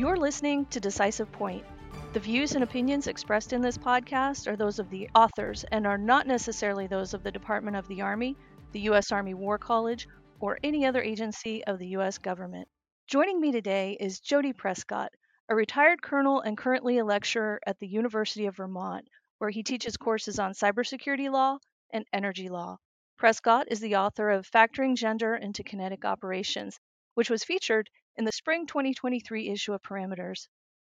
You're listening to Decisive Point. The views and opinions expressed in this podcast are those of the authors and are not necessarily those of the Department of the Army, the U.S. Army War College, or any other agency of the U.S. government. Joining me today is Jody Prescott, a retired colonel and currently a lecturer at the University of Vermont, where he teaches courses on cybersecurity law and energy law. Prescott is the author of Factoring Gender into Kinetic Operations, which was featured in the spring 2023 issue of Parameters.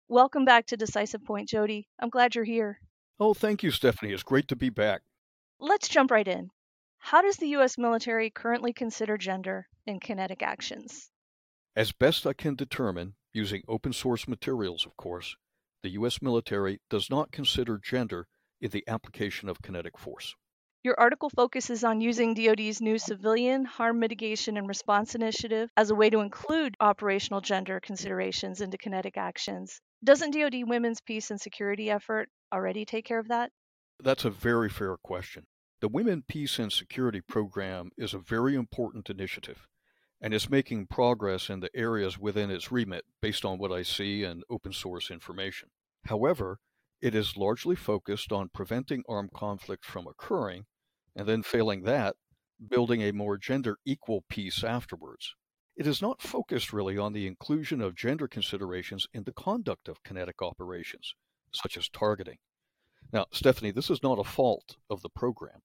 Welcome back to Decisive Point, Jody. I'm glad you're here. Oh, thank you, Stephanie. It's great to be back. Let's jump right in. How does the U.S. military currently consider gender in kinetic actions? As best I can determine, using open source materials, of course, the U.S. military does not consider gender in the application of kinetic force. Your article focuses on using DoD's new Civilian Harm Mitigation and Response Initiative as a way to include operational gender considerations into kinetic actions. Doesn't DoD Women's Peace and Security effort already take care of that? That's a very fair question. The Women Peace and Security Program is a very important initiative and is making progress in the areas within its remit based on what I see in open source information. However, it is largely focused on preventing armed conflict from occurring and then failing that, building a more gender equal peace afterwards. It is not focused really on the inclusion of gender considerations in the conduct of kinetic operations, such as targeting. Now, Stephanie, this is not a fault of the program.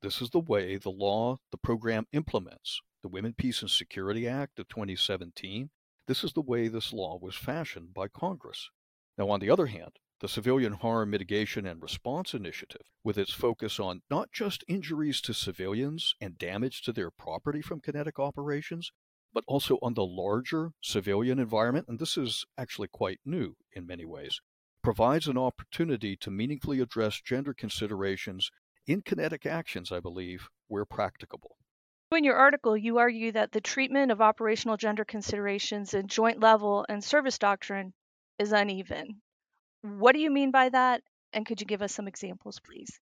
This is the way the law the program implements. The Women, Peace, and Security Act of 2017, this is the way this law was fashioned by Congress. Now, on the other hand, the Civilian Harm Mitigation and Response Initiative, with its focus on not just injuries to civilians and damage to their property from kinetic operations, but also on the larger civilian environment, and this is actually quite new in many ways, provides an opportunity to meaningfully address gender considerations in kinetic actions, I believe, where practicable. In your article, you argue that the treatment of operational gender considerations in joint level and service doctrine is uneven. What do you mean by that? And could you give us some examples, please?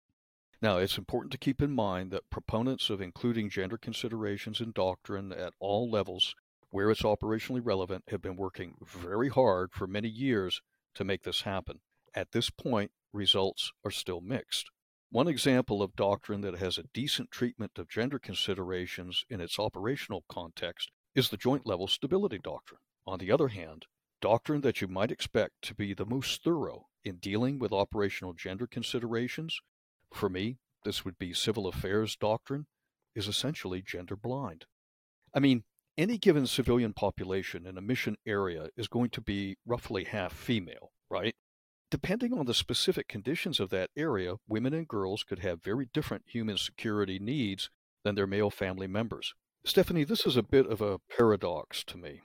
Now, it's important to keep in mind that proponents of including gender considerations in doctrine at all levels, where it's operationally relevant, have been working very hard for many years to make this happen. At this point, results are still mixed. One example of doctrine that has a decent treatment of gender considerations in its operational context is the Joint Level Stability Doctrine. On the other hand, doctrine that you might expect to be the most thorough in dealing with operational gender considerations, for me, this would be civil affairs doctrine, is essentially gender blind. I mean, any given civilian population in a mission area is going to be roughly half female, right? Depending on the specific conditions of that area, women and girls could have very different human security needs than their male family members. Stephanie, this is a bit of a paradox to me.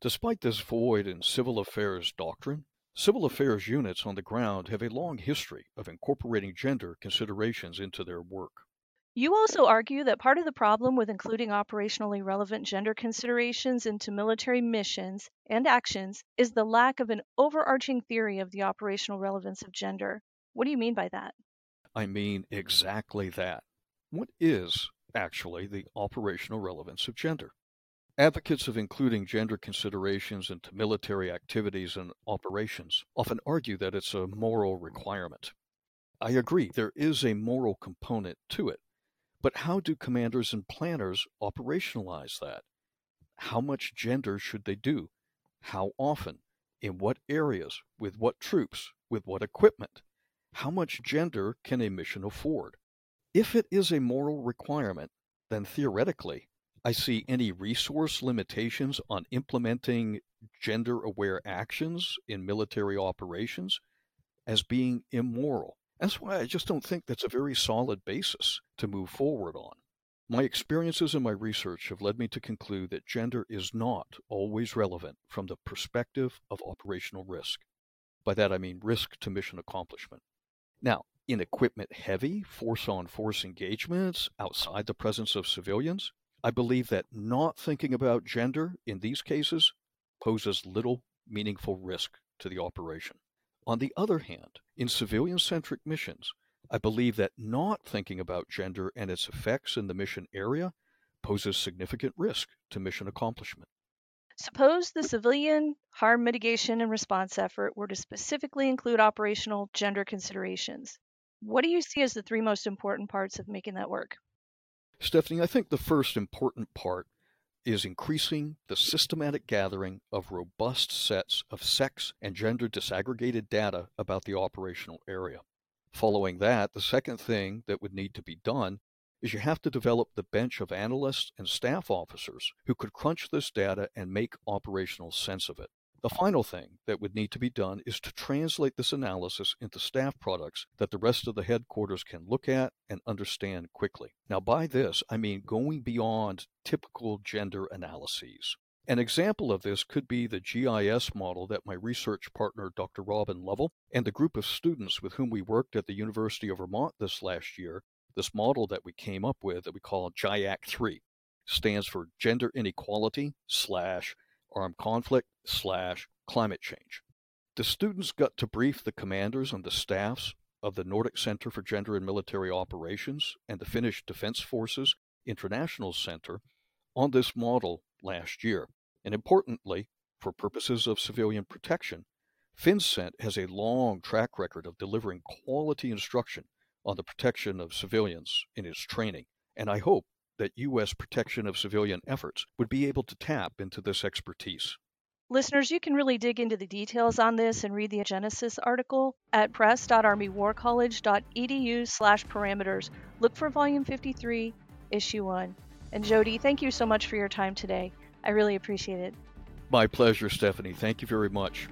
Despite this void in civil affairs doctrine, civil affairs units on the ground have a long history of incorporating gender considerations into their work. You also argue that part of the problem with including operationally relevant gender considerations into military missions and actions is the lack of an overarching theory of the operational relevance of gender. What do you mean by that? I mean exactly that. What is actually the operational relevance of gender? Advocates of including gender considerations into military activities and operations often argue that it's a moral requirement. I agree, there is a moral component to it. But how do commanders and planners operationalize that? How much gender should they do? How often? In what areas? With what troops? With what equipment? How much gender can a mission afford? If it is a moral requirement, then theoretically, I see any resource limitations on implementing gender aware actions in military operations as being immoral. That's why I just don't think that's a very solid basis to move forward on. My experiences and my research have led me to conclude that gender is not always relevant from the perspective of operational risk. By that I mean risk to mission accomplishment. Now, in equipment heavy, force on force engagements outside the presence of civilians, I believe that not thinking about gender in these cases poses little meaningful risk to the operation. On the other hand, in civilian centric missions, I believe that not thinking about gender and its effects in the mission area poses significant risk to mission accomplishment. Suppose the civilian harm mitigation and response effort were to specifically include operational gender considerations. What do you see as the three most important parts of making that work? Stephanie, I think the first important part is increasing the systematic gathering of robust sets of sex and gender disaggregated data about the operational area. Following that, the second thing that would need to be done is you have to develop the bench of analysts and staff officers who could crunch this data and make operational sense of it. The final thing that would need to be done is to translate this analysis into staff products that the rest of the headquarters can look at and understand quickly. Now, by this, I mean going beyond typical gender analyses. An example of this could be the GIS model that my research partner, Dr. Robin Lovell, and the group of students with whom we worked at the University of Vermont this last year, this model that we came up with that we call GIAC 3, stands for Gender Inequality slash armed conflict slash climate change. The students got to brief the commanders and the staffs of the Nordic Center for Gender and Military Operations and the Finnish Defense Forces International Center on this model last year. And importantly, for purposes of civilian protection, FinCENT has a long track record of delivering quality instruction on the protection of civilians in its training, and I hope that U.S. protection of civilian efforts would be able to tap into this expertise. Listeners, you can really dig into the details on this and read the Genesis article at press.armywarcollege.edu slash parameters. Look for volume 53, issue 1. And Jody, thank you so much for your time today. I really appreciate it. My pleasure, Stephanie. Thank you very much.